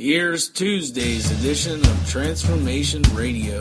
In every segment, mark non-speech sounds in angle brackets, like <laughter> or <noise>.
Here's Tuesday's edition of Transformation Radio.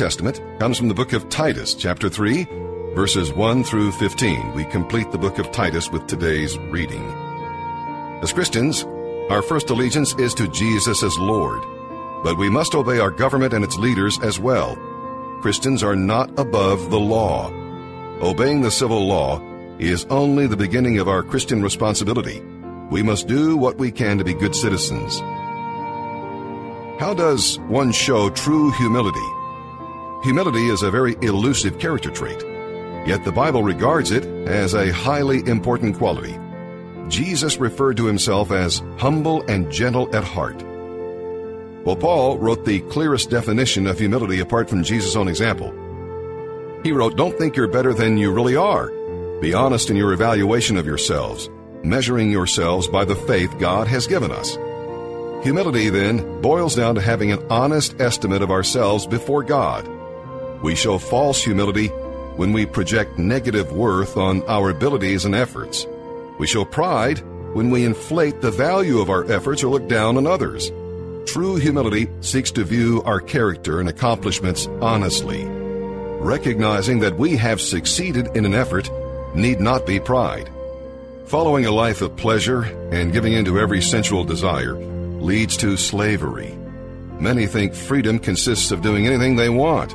Testament comes from the book of Titus, chapter 3, verses 1 through 15. We complete the book of Titus with today's reading. As Christians, our first allegiance is to Jesus as Lord. But we must obey our government and its leaders as well. Christians are not above the law. Obeying the civil law is only the beginning of our Christian responsibility. We must do what we can to be good citizens. How does one show true humility? Humility is a very elusive character trait, yet the Bible regards it as a highly important quality. Jesus referred to himself as humble and gentle at heart. Well, Paul wrote the clearest definition of humility apart from Jesus' own example. He wrote, Don't think you're better than you really are. Be honest in your evaluation of yourselves, measuring yourselves by the faith God has given us. Humility, then, boils down to having an honest estimate of ourselves before God. We show false humility when we project negative worth on our abilities and efforts. We show pride when we inflate the value of our efforts or look down on others. True humility seeks to view our character and accomplishments honestly. Recognizing that we have succeeded in an effort need not be pride. Following a life of pleasure and giving in to every sensual desire leads to slavery. Many think freedom consists of doing anything they want,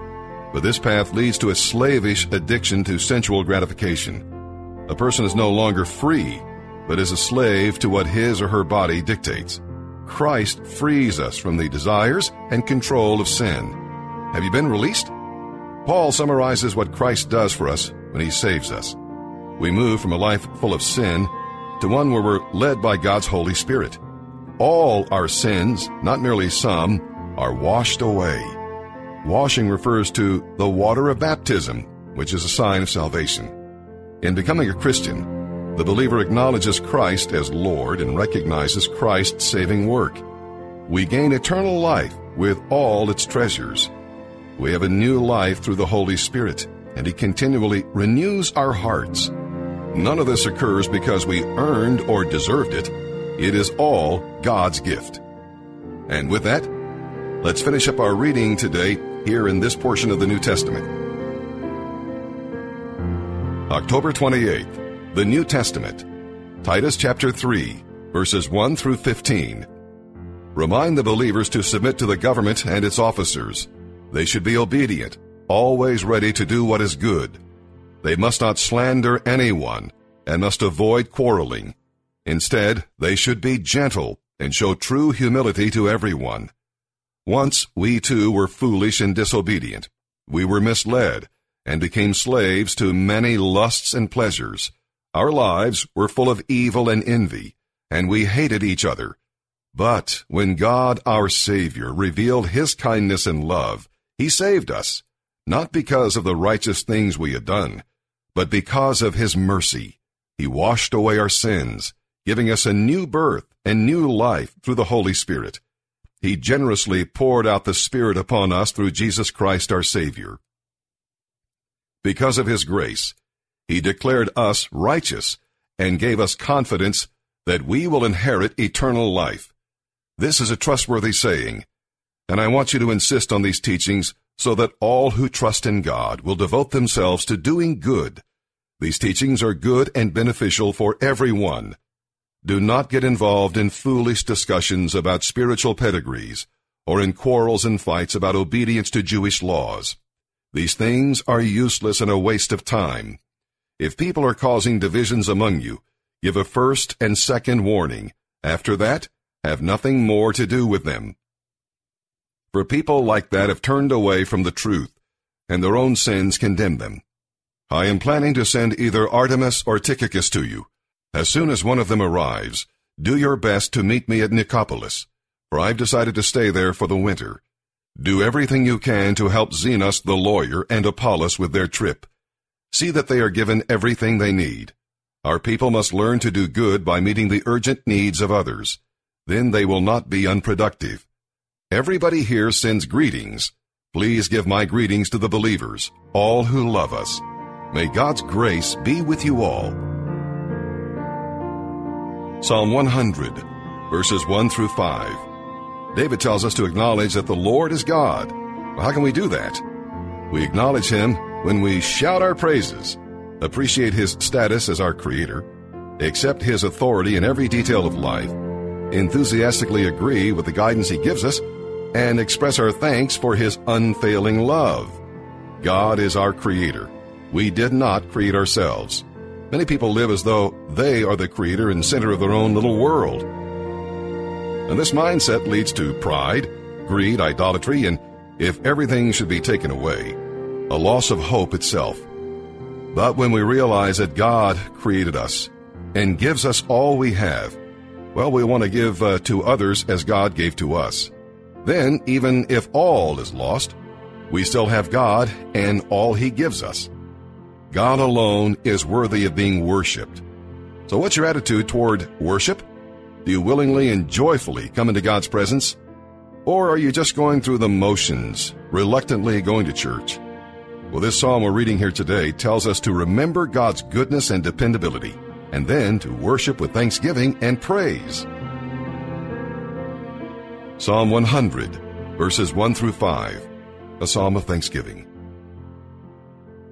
but this path leads to a slavish addiction to sensual gratification. A person is no longer free, but is a slave to what his or her body dictates. Christ frees us from the desires and control of sin. Have you been released? Paul summarizes what Christ does for us when he saves us. We move from a life full of sin to one where we're led by God's Holy Spirit. All our sins, not merely some, are washed away. Washing refers to the water of baptism, which is a sign of salvation. In becoming a Christian, the believer acknowledges Christ as Lord and recognizes Christ's saving work. We gain eternal life with all its treasures. We have a new life through the Holy Spirit, and He continually renews our hearts. None of this occurs because we earned or deserved it. It is all God's gift. And with that, let's finish up our reading today here in this portion of the New Testament. October 28th, the New Testament, Titus chapter 3, verses 1 through 15. Remind the believers to submit to the government and its officers. They should be obedient, always ready to do what is good. They must not slander anyone and must avoid quarreling. Instead, they should be gentle and show true humility to everyone. Once we too were foolish and disobedient. We were misled and became slaves to many lusts and pleasures. Our lives were full of evil and envy, and we hated each other. But when God our Savior revealed His kindness and love, He saved us, not because of the righteous things we had done, but because of His mercy. He washed away our sins giving us a new birth and new life through the Holy Spirit. He generously poured out the Spirit upon us through Jesus Christ our Savior. Because of His grace, He declared us righteous and gave us confidence that we will inherit eternal life. This is a trustworthy saying, and I want you to insist on these teachings so that all who trust in God will devote themselves to doing good. These teachings are good and beneficial for everyone do not get involved in foolish discussions about spiritual pedigrees or in quarrels and fights about obedience to Jewish laws. These things are useless and a waste of time. If people are causing divisions among you, give a first and second warning. After that, have nothing more to do with them. For people like that have turned away from the truth, and their own sins condemn them. I am planning to send either Artemas or Tychicus to you as soon as one of them arrives, do your best to meet me at Nicopolis, for I've decided to stay there for the winter. Do everything you can to help Zenas the lawyer and Apollos with their trip. See that they are given everything they need. Our people must learn to do good by meeting the urgent needs of others. Then they will not be unproductive. Everybody here sends greetings. Please give my greetings to the believers, all who love us. May God's grace be with you all. Psalm 100, verses 1 through 5. David tells us to acknowledge that the Lord is God. Well, how can we do that? We acknowledge Him when we shout our praises, appreciate His status as our Creator, accept His authority in every detail of life, enthusiastically agree with the guidance He gives us, and express our thanks for His unfailing love. God is our Creator. We did not create ourselves. Many people live as though they are the creator and center of their own little world. And this mindset leads to pride, greed, idolatry, and if everything should be taken away, a loss of hope itself. But when we realize that God created us and gives us all we have, well, we want to give uh, to others as God gave to us. Then, even if all is lost, we still have God and all He gives us. God alone is worthy of being worshiped. So, what's your attitude toward worship? Do you willingly and joyfully come into God's presence? Or are you just going through the motions, reluctantly going to church? Well, this psalm we're reading here today tells us to remember God's goodness and dependability, and then to worship with thanksgiving and praise. Psalm 100, verses 1 through 5, a psalm of thanksgiving.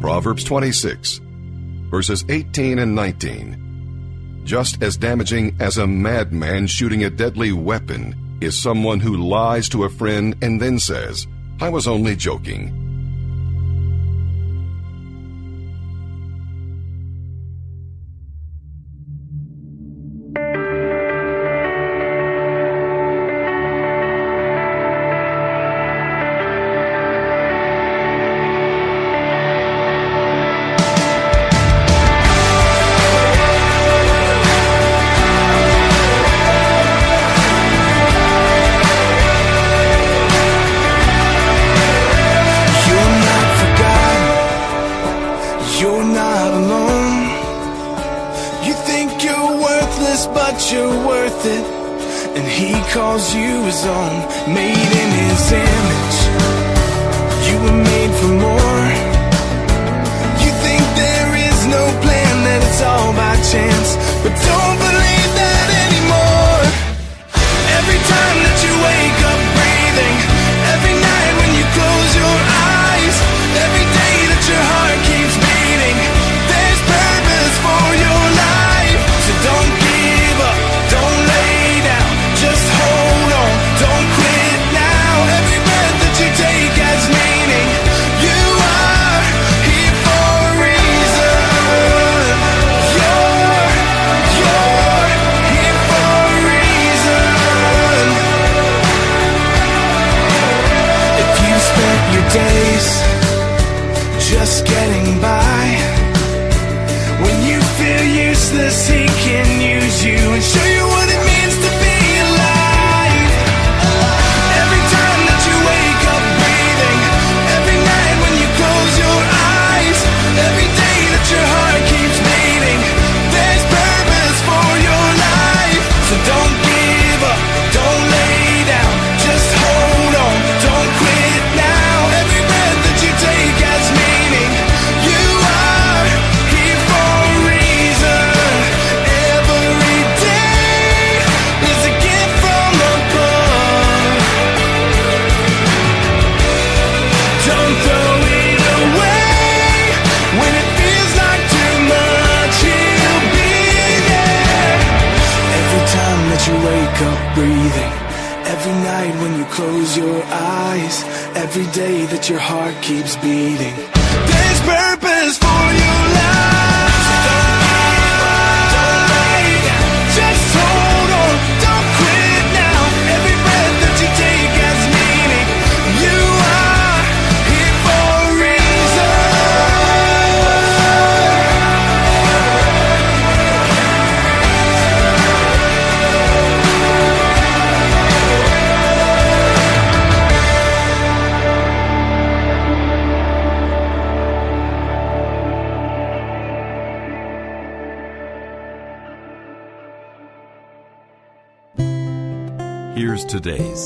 Proverbs 26, verses 18 and 19. Just as damaging as a madman shooting a deadly weapon is someone who lies to a friend and then says, I was only joking.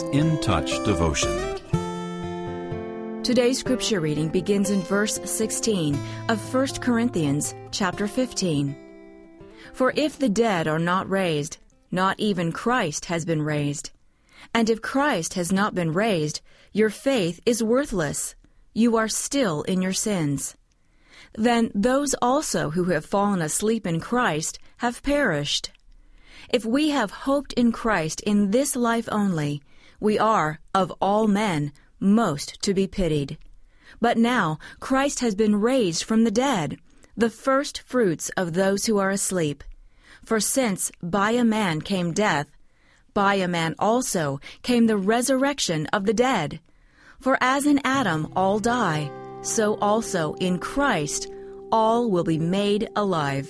In Touch devotion. Today's scripture reading begins in verse 16 of 1 Corinthians chapter 15. For if the dead are not raised, not even Christ has been raised. And if Christ has not been raised, your faith is worthless. You are still in your sins. Then those also who have fallen asleep in Christ have perished. If we have hoped in Christ in this life only, we are, of all men, most to be pitied. But now Christ has been raised from the dead, the first fruits of those who are asleep. For since by a man came death, by a man also came the resurrection of the dead. For as in Adam all die, so also in Christ all will be made alive.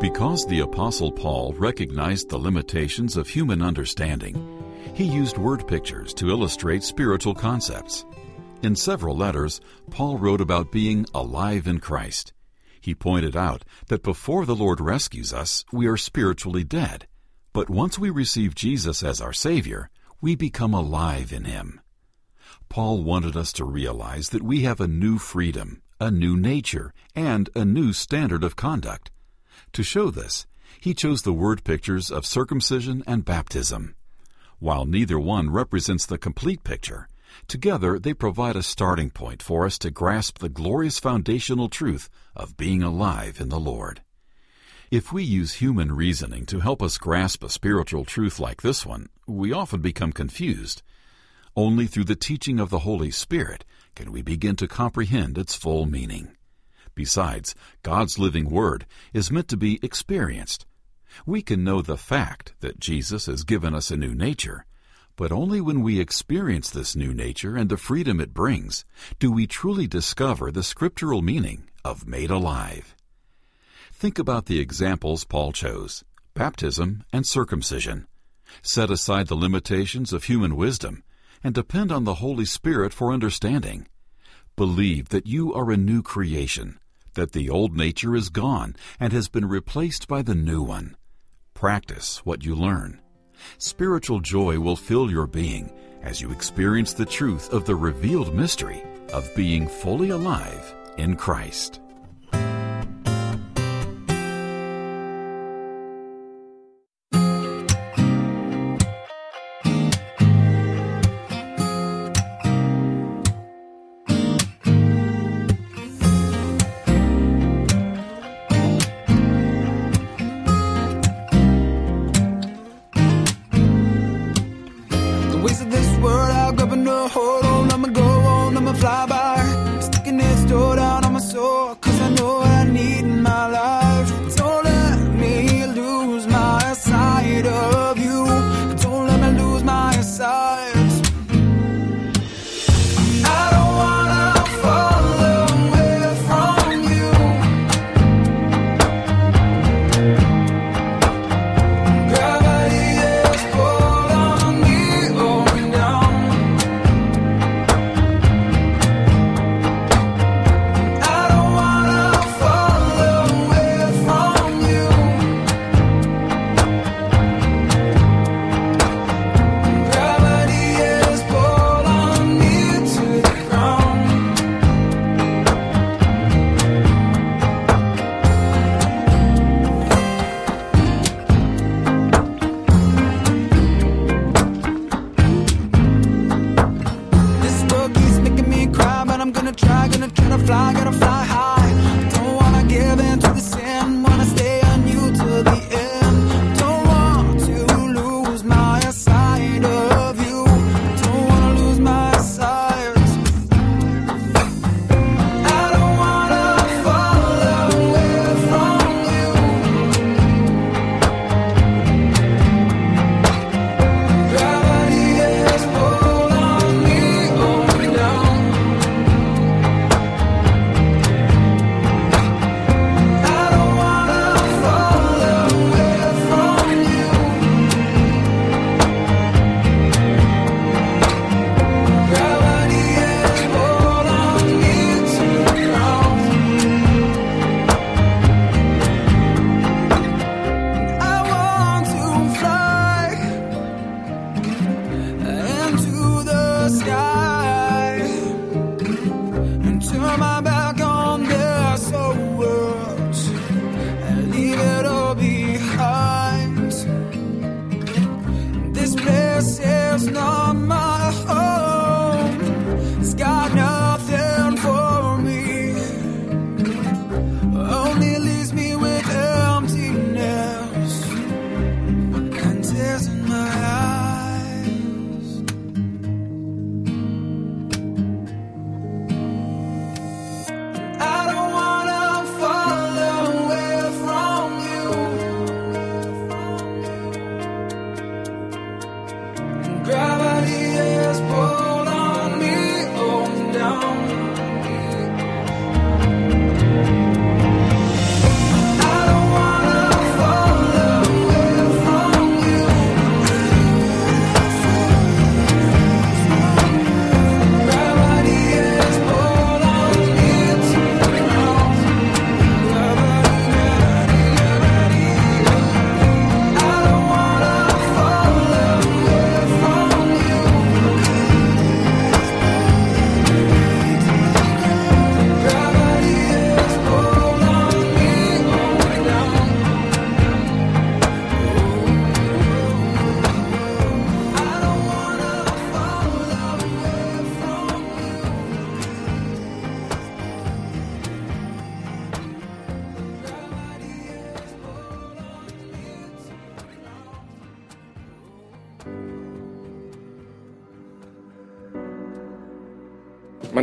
Because the Apostle Paul recognized the limitations of human understanding, he used word pictures to illustrate spiritual concepts. In several letters, Paul wrote about being alive in Christ. He pointed out that before the Lord rescues us, we are spiritually dead. But once we receive Jesus as our Savior, we become alive in Him. Paul wanted us to realize that we have a new freedom, a new nature, and a new standard of conduct. To show this, he chose the word pictures of circumcision and baptism. While neither one represents the complete picture, together they provide a starting point for us to grasp the glorious foundational truth of being alive in the Lord. If we use human reasoning to help us grasp a spiritual truth like this one, we often become confused. Only through the teaching of the Holy Spirit can we begin to comprehend its full meaning. Besides, God's living Word is meant to be experienced. We can know the fact that Jesus has given us a new nature, but only when we experience this new nature and the freedom it brings do we truly discover the scriptural meaning of made alive. Think about the examples Paul chose baptism and circumcision. Set aside the limitations of human wisdom and depend on the Holy Spirit for understanding. Believe that you are a new creation that the old nature is gone and has been replaced by the new one. Practice what you learn. Spiritual joy will fill your being as you experience the truth of the revealed mystery of being fully alive in Christ.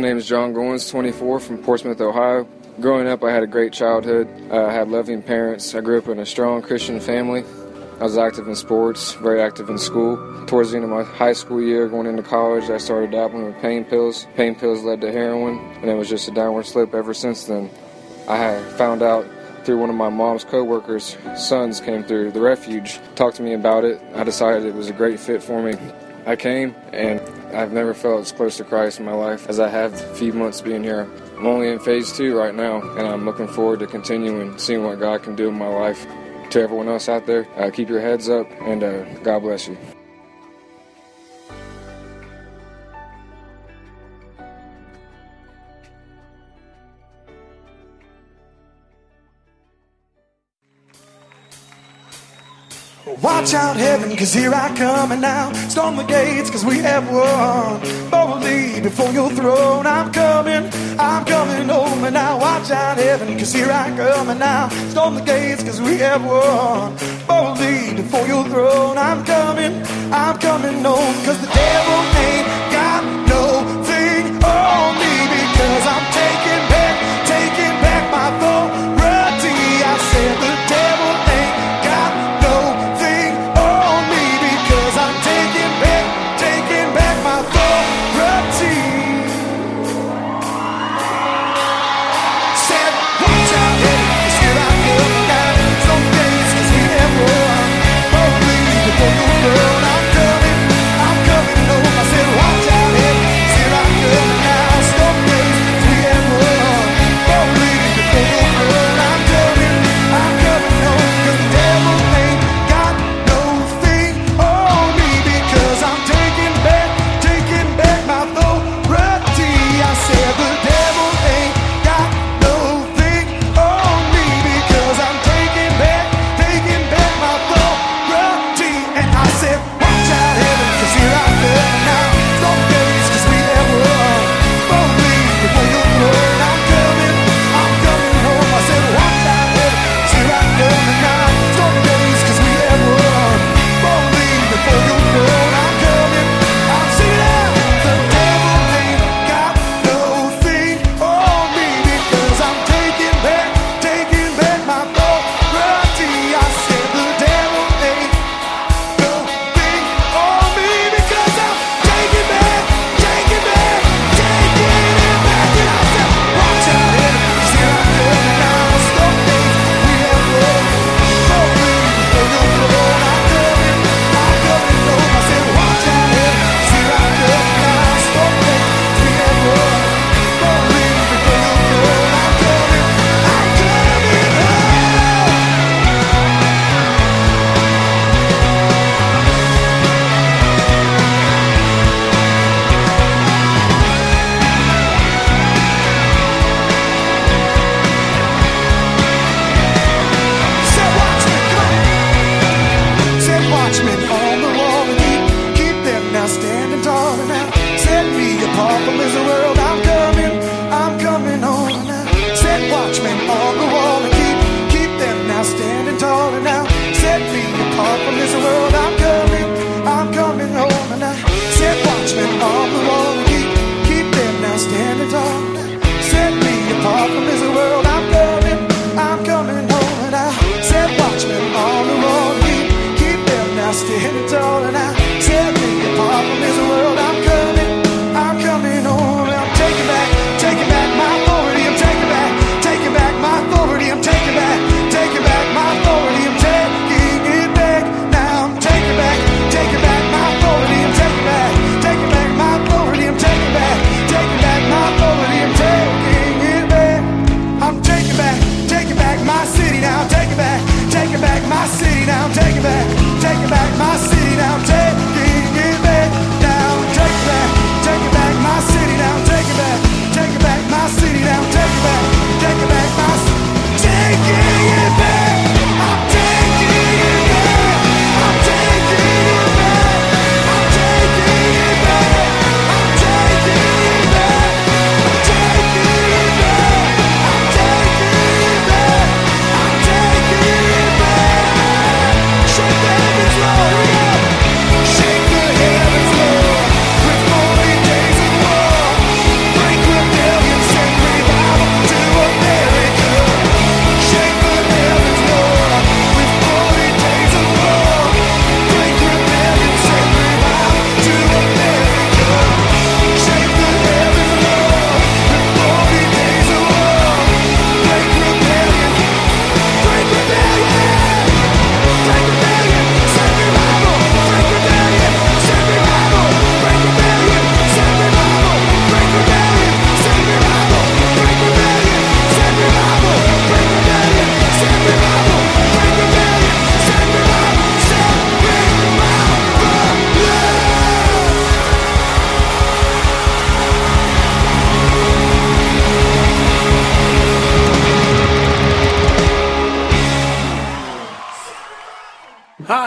Name is John Goins, 24, from Portsmouth, Ohio. Growing up, I had a great childhood. Uh, I had loving parents. I grew up in a strong Christian family. I was active in sports, very active in school. Towards the end of my high school year, going into college, I started dabbling with pain pills. Pain pills led to heroin, and it was just a downward slope ever since then. I found out through one of my mom's coworkers, sons came through the refuge, talked to me about it. I decided it was a great fit for me. I came, and I've never felt as close to Christ in my life as I have a few months being here. I'm only in phase two right now, and I'm looking forward to continuing seeing what God can do in my life. To everyone else out there, uh, keep your heads up, and uh, God bless you. Watch out, heaven, cause here I come, and now storm the gates, cause we have won. Boldly before your throne, I'm coming, I'm coming home, and now watch out, heaven, cause here I come, and now storm the gates, cause we have won. Boldly before your throne, I'm coming, I'm coming home, cause the devil ain't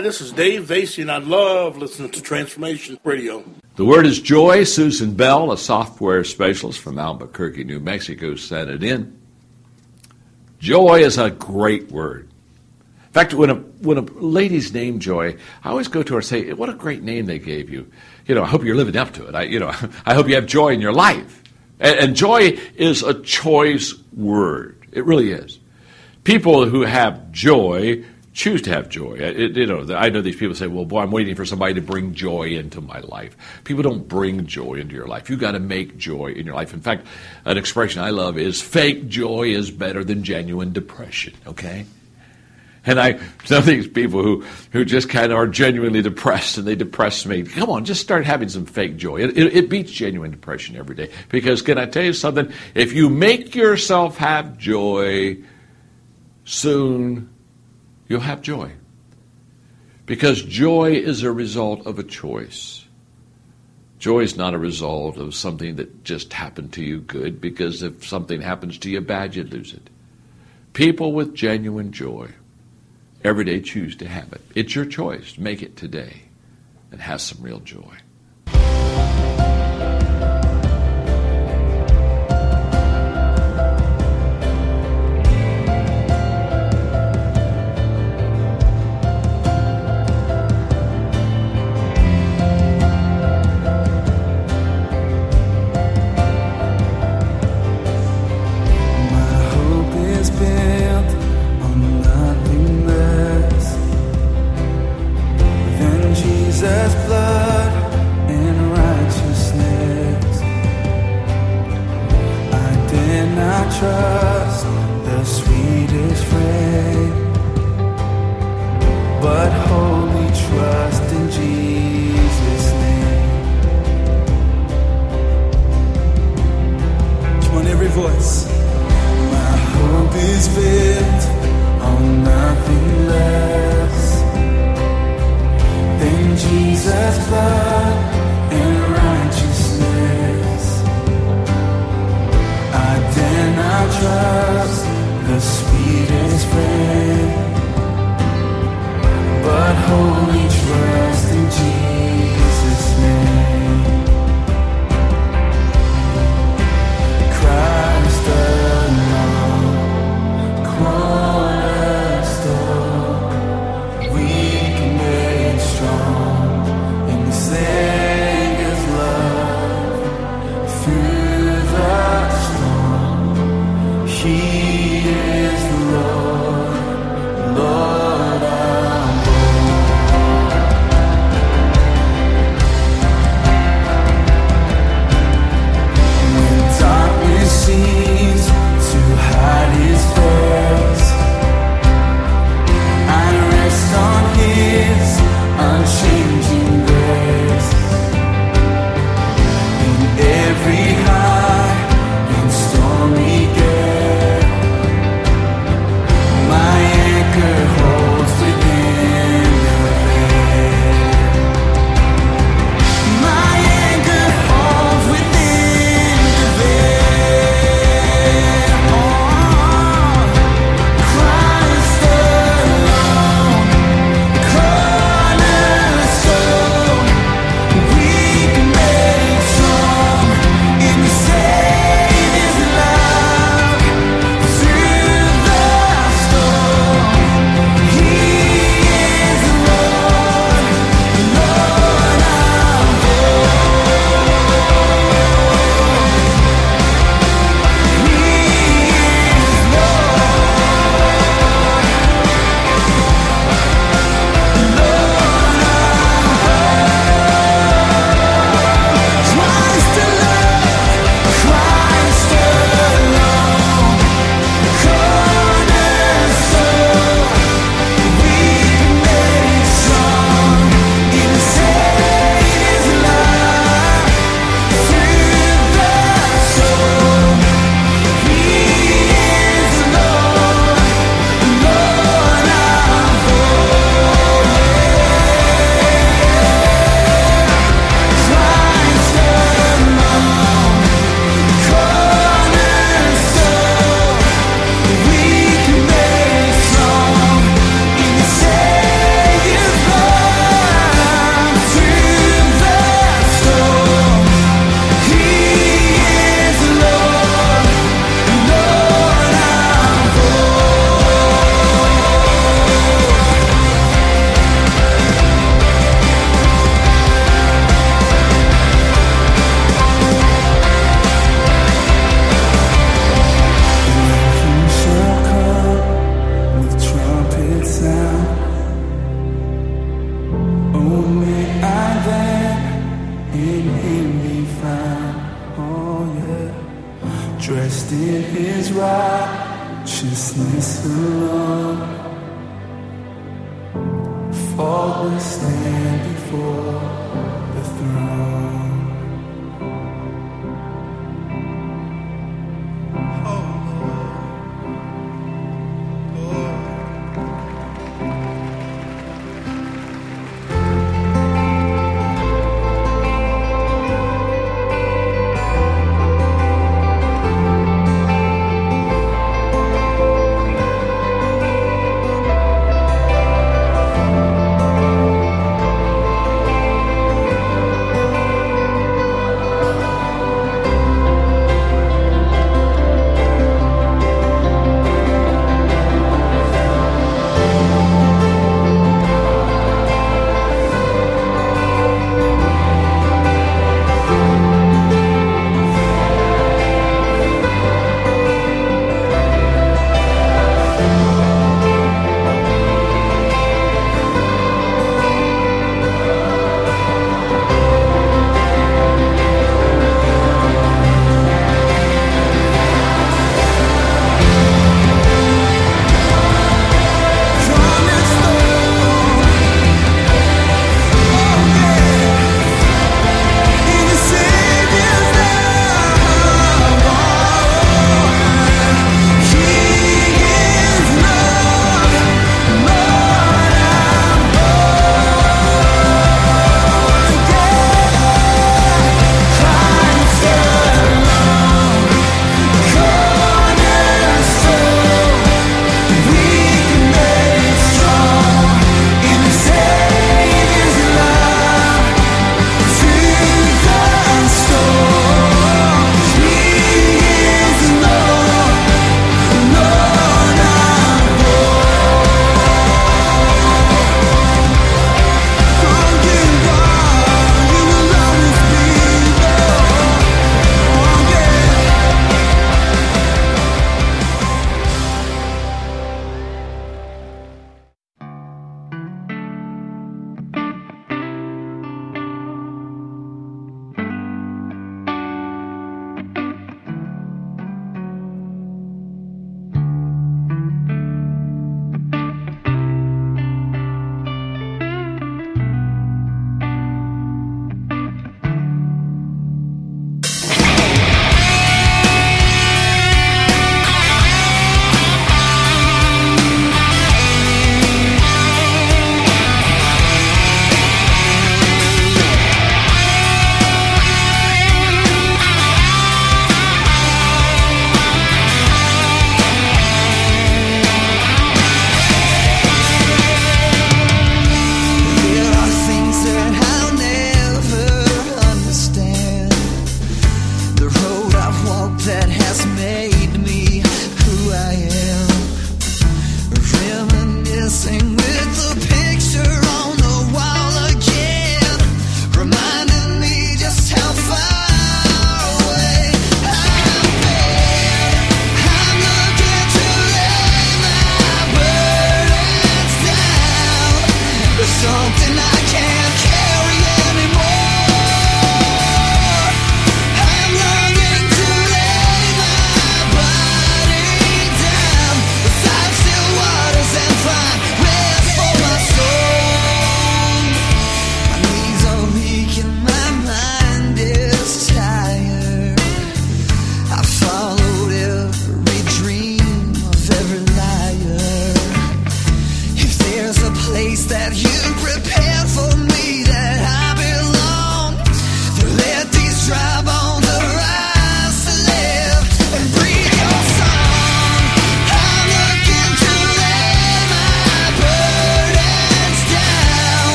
Hi, this is Dave Vasey, and I love listening to Transformation Radio. The word is joy. Susan Bell, a software specialist from Albuquerque, New Mexico, sent it in. Joy is a great word. In fact, when a when a lady's named Joy, I always go to her and say, "What a great name they gave you." You know, I hope you're living up to it. I, you know, <laughs> I hope you have joy in your life. And, and joy is a choice word. It really is. People who have joy choose to have joy. It, you know, I know these people say, "Well, boy, I'm waiting for somebody to bring joy into my life." People don't bring joy into your life. You got to make joy in your life. In fact, an expression I love is "fake joy is better than genuine depression." Okay. And I know these people who, who just kind of are genuinely depressed and they depress me. Come on, just start having some fake joy. It, it, it, beats genuine depression every day. Because can I tell you something? If you make yourself have joy, soon you'll have joy. Because joy is a result of a choice. Joy is not a result of something that just happened to you good, because if something happens to you bad, you lose it. People with genuine joy every day choose to have it. It's your choice. Make it today and have some real joy.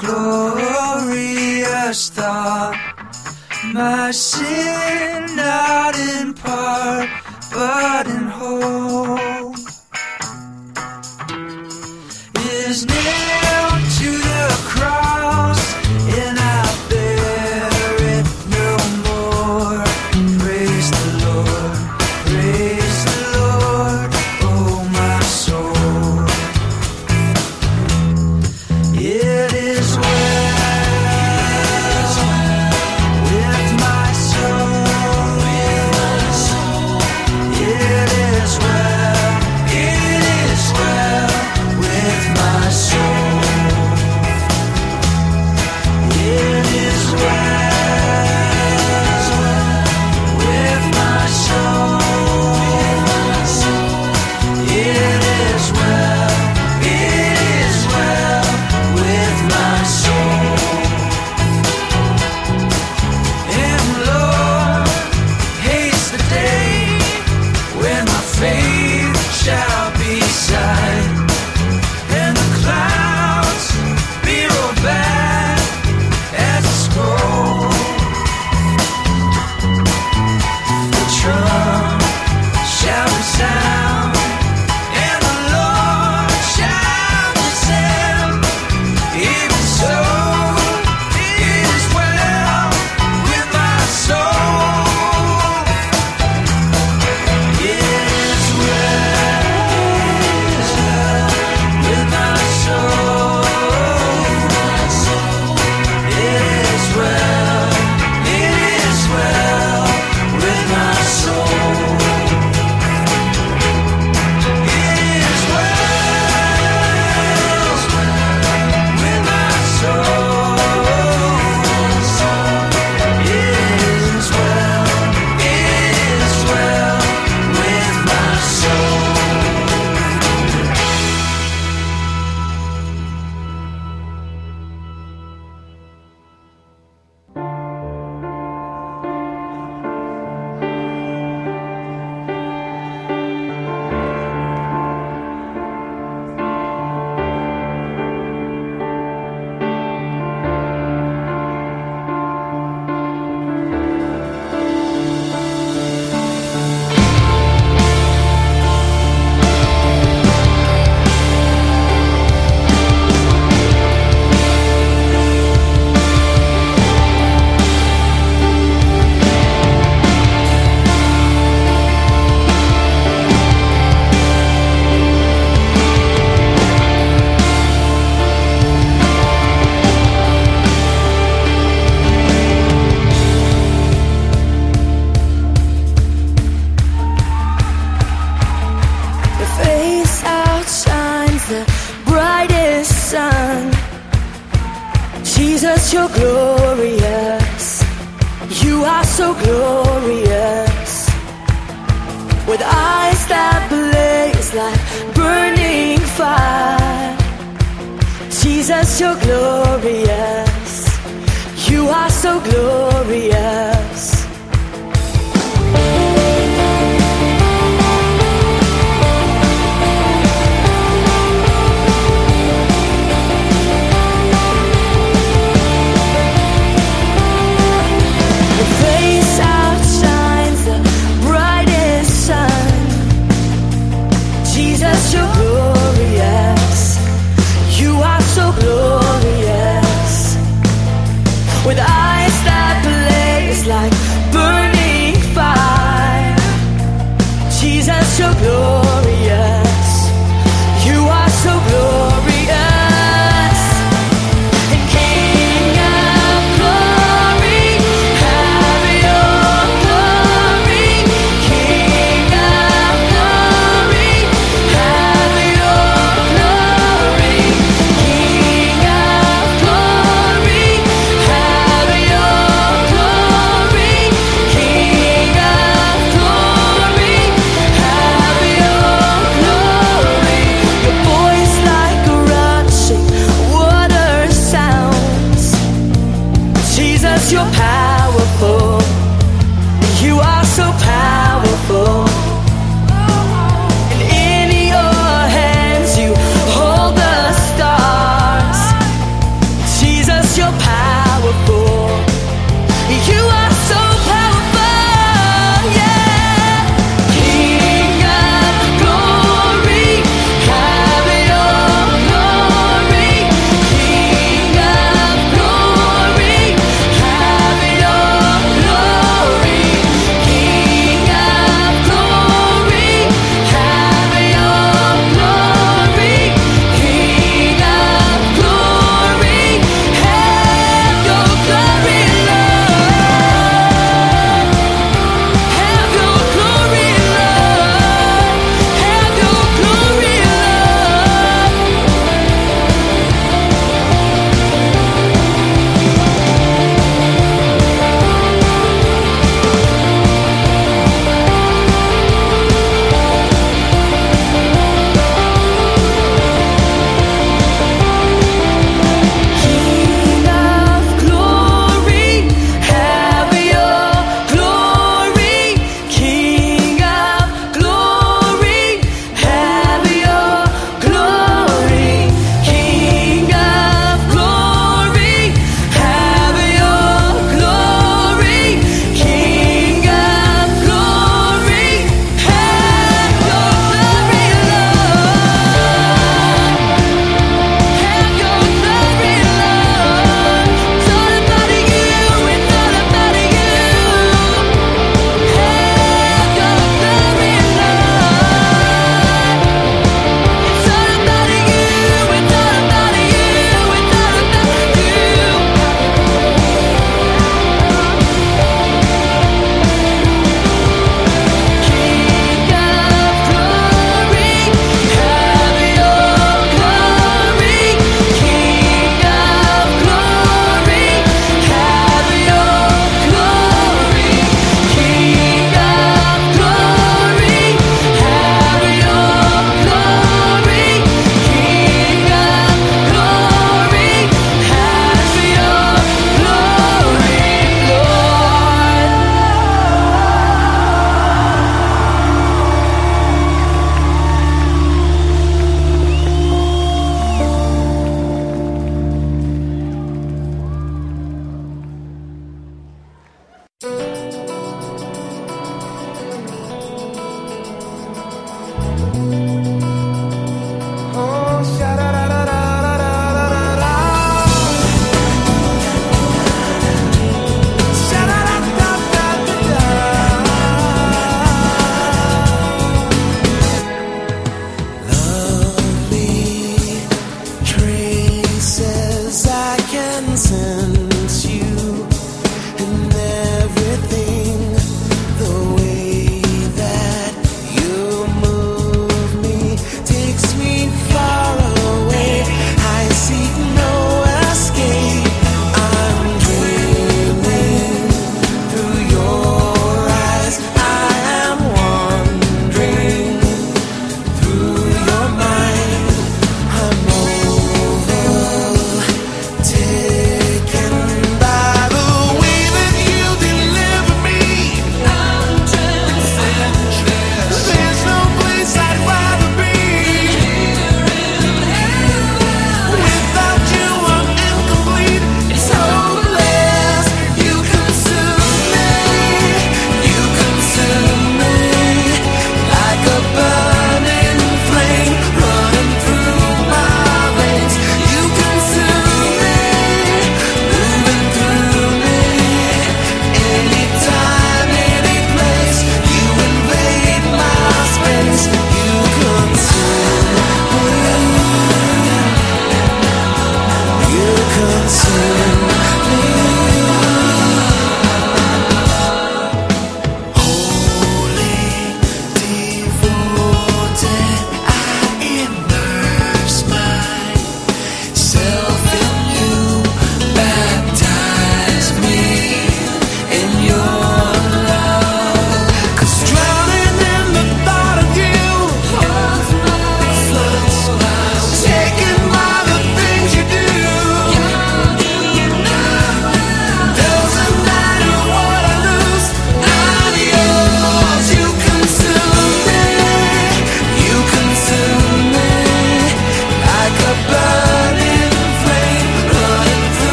glorious thought. My sin not in part, but in whole is near. Are so glorious.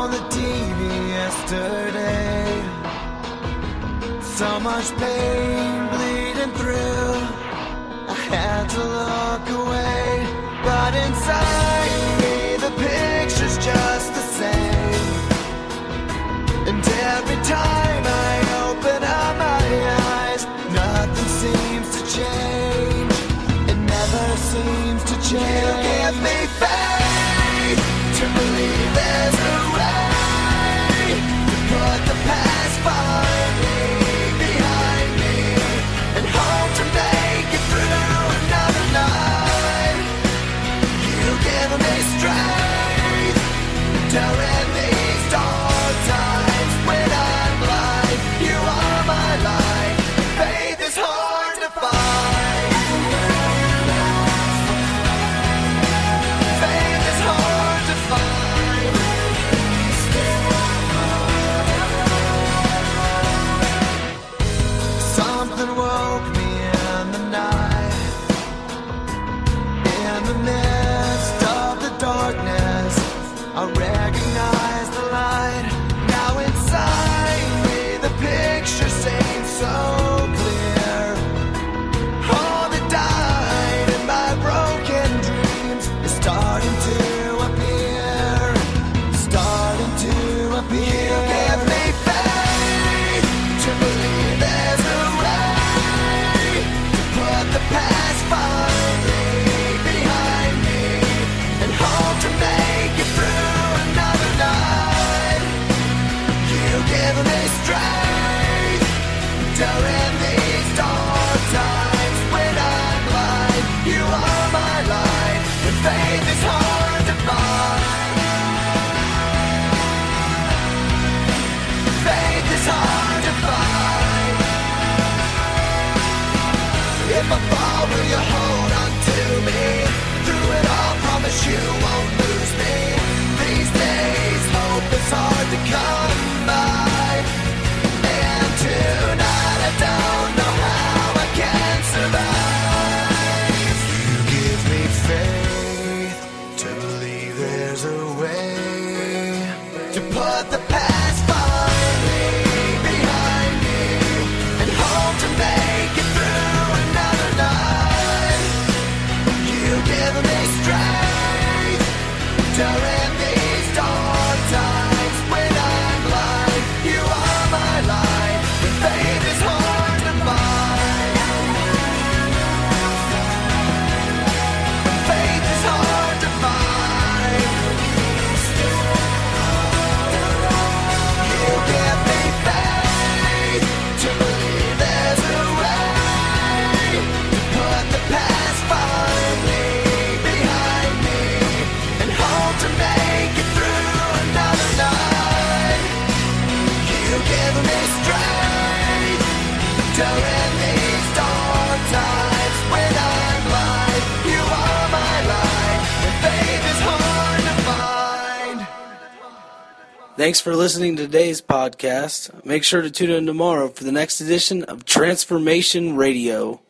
on the TV yesterday. So much pain bleeding through. I had to look away, but inside me the picture's just the same. And every time I open up my eyes, nothing seems to change. It never seems to change. You give me faith to believe there's a way. stone Thanks for listening to today's podcast. Make sure to tune in tomorrow for the next edition of Transformation Radio.